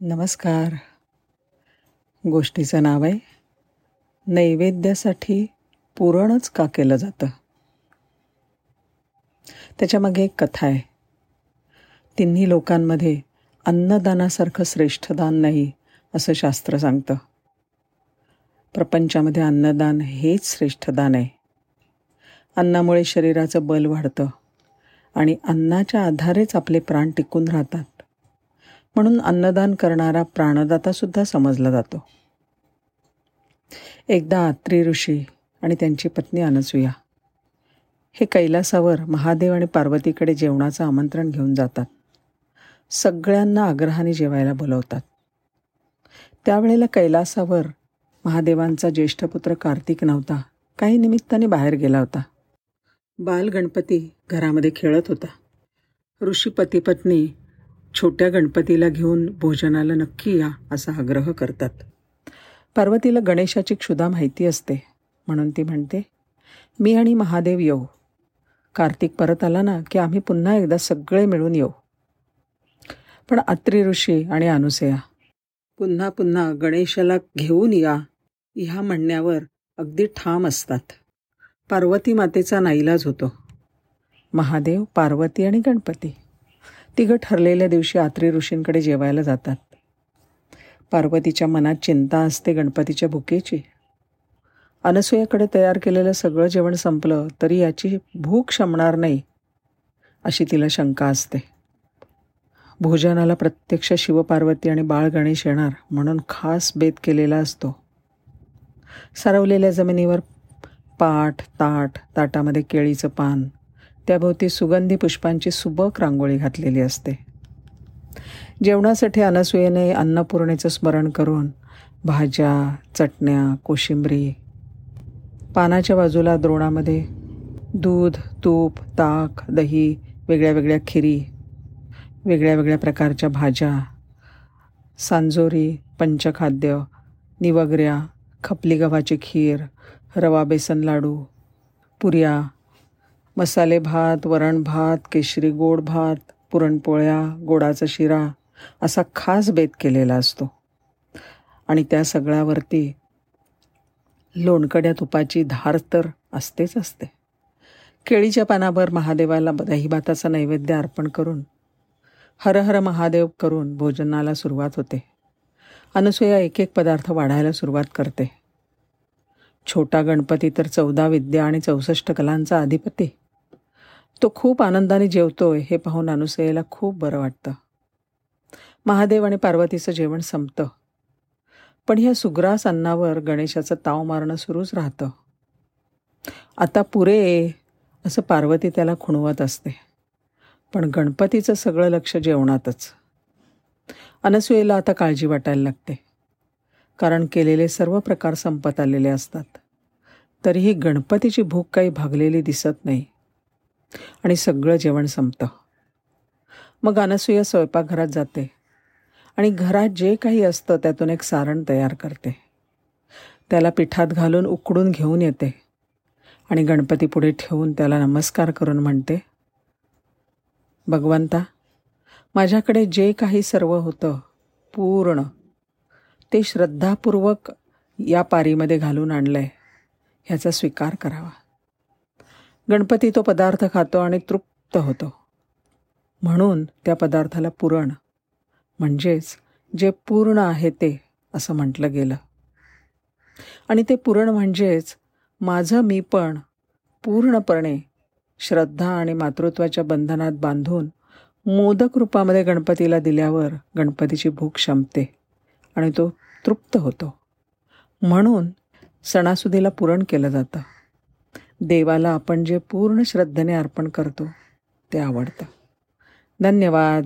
नमस्कार. गोष्टीचं नाव आहे नैवेद्यासाठी पुरणच का केलं जातं? त्याच्यामागे एक कथा आहे. तिन्ही लोकांमध्ये अन्नदानासारखं श्रेष्ठ दान नाही असं शास्त्र सांगतं. प्रपंचामध्ये अन्नदान हेच श्रेष्ठ दान आहे. अन्नामुळे शरीराचं बल वाढतं आणि अन्नाच्या आधारेच आपले प्राण टिकून राहतात. म्हणून अन्नदान करणारा प्राणदातासुद्धा समजला जातो. एकदा आत्री ऋषी आणि त्यांची पत्नी अनसुया हे कैलासावर महादेव आणि पार्वतीकडे जेवणाचं आमंत्रण घेऊन जातात. सगळ्यांना आग्रहाने जेवायला बोलवतात. त्यावेळेला कैलासावर महादेवांचा ज्येष्ठ पुत्र कार्तिक नव्हता. काही निमित्ताने बाहेर गेला होता. बाल गणपती घरामध्ये खेळत होता. ऋषी पती पत्नी छोट्या गणपतीला घेऊन भोजनाला नक्की या असा आग्रह करतात. पार्वतीला गणेशाची क्षुधा माहिती असते म्हणून ती म्हणते मी आणि महादेव येऊ. कार्तिक परत आला ना की आम्ही पुन्हा एकदा सगळे मिळून येऊ. पण अत्री ऋषी आणि अनुसया पुन्हा पुन्हा गणेशाला घेऊन या ह्या म्हणण्यावर अगदी ठाम असतात. पार्वती मातेचा नाईलाज होतो. महादेव पार्वती आणि गणपती. तिघं ठरलेल्या दिवशी आत्री ऋषींकडे जेवायला जातात. पार्वतीच्या मनात चिंता असते गणपतीच्या भुकेची. अनसुयाकडे तयार केलेलं सगळं जेवण संपलं तरी याची भूक शमणार नाही अशी तिला शंका असते. भोजनाला प्रत्यक्ष शिवपार्वती आणि बाळ गणेश येणार म्हणून खास बेत केलेला असतो. सारवलेल्या जमिनीवर पाठ ताट ताटामध्ये केळीचं पान त्याभोवती सुगंधी पुष्पांची सुबक रांगोळी घातलेली असते. जेवणासाठी अनसुयेने अन्नपूर्णेचं स्मरण करून भाज्या चटण्या कोशिंबरी पानाच्या बाजूला द्रोणामध्ये दूध तूप ताक दही वेगळ्या वेगळ्या खिरी वेगळ्या वेगळ्या प्रकारच्या भाज्या सांजोरी पंचखाद्य निवगऱ्या खपली गव्हाची खीर रवा बेसन लाडू पुऱ्या मसाले भात वरण भात केशरी गोड भात पुरणपोळ्या गोडाचा शिरा असा खास बेत केलेला असतो. आणि त्या सगळ्यावरती लोणकड्या तुपाची धार तर असतेच असते. केळीच्या पानावर महादेवाला दहीभाताचा नैवेद्य अर्पण करून हर हर महादेव करून भोजनाला सुरुवात होते. अनसूया एक एक पदार्थ वाढायला सुरुवात करते. छोटा गणपती तर चौदा विद्या आणि चौसष्ट कलांचा अधिपती. तो खूप आनंदाने जेवतोय हे पाहून अनुसयेला खूप बरं वाटतं. महादेव आणि पार्वतीचं जेवण संपतं. पण ह्या सुग्रास अन्नावर गणेशाचं ताव मारणं सुरूच राहतं. आता पुरे असं पार्वती त्याला खुणवत असते. पण गणपतीचं सगळं लक्ष जेवणातच. अनसुयेला आता काळजी वाटायला लागते. कारण केलेले सर्व प्रकार संपत आलेले असतात. तरीही गणपतीची भूक काही भागलेली दिसत नाही. आणि सगळं जेवण संपतं. मग अनसूया स्वयंपाकघरात जाते आणि घरात जे काही असतं त्यातून एक सारण तयार करते. त्याला पिठात घालून उकडून घेऊन येते आणि गणपती पुढे ठेवून त्याला नमस्कार करून म्हणते भगवंता माझ्याकडे जे काही सर्व होतं पूर्ण ते श्रद्धापूर्वक या पारीमध्ये घालून आणलं आहे ह्याचा स्वीकार करावा. गणपती तो पदार्थ खातो आणि तृप्त होतो. म्हणून त्या पदार्थाला पुरण म्हणजेच जे पूर्ण आहे ते असं म्हटलं गेलं. आणि ते पुरण म्हणजेच माझं मी पण पूर्णपणे श्रद्धा आणि मातृत्वाच्या बंधनात बांधून मोदक रूपामध्ये गणपतीला दिल्यावर गणपतीची भूक शमते आणि तो तृप्त होतो. म्हणून सणासुदीला पुरण केलं जातं. देवाला आपण जे पूर्ण श्रद्धेने अर्पण करतो ते आवडतं. धन्यवाद.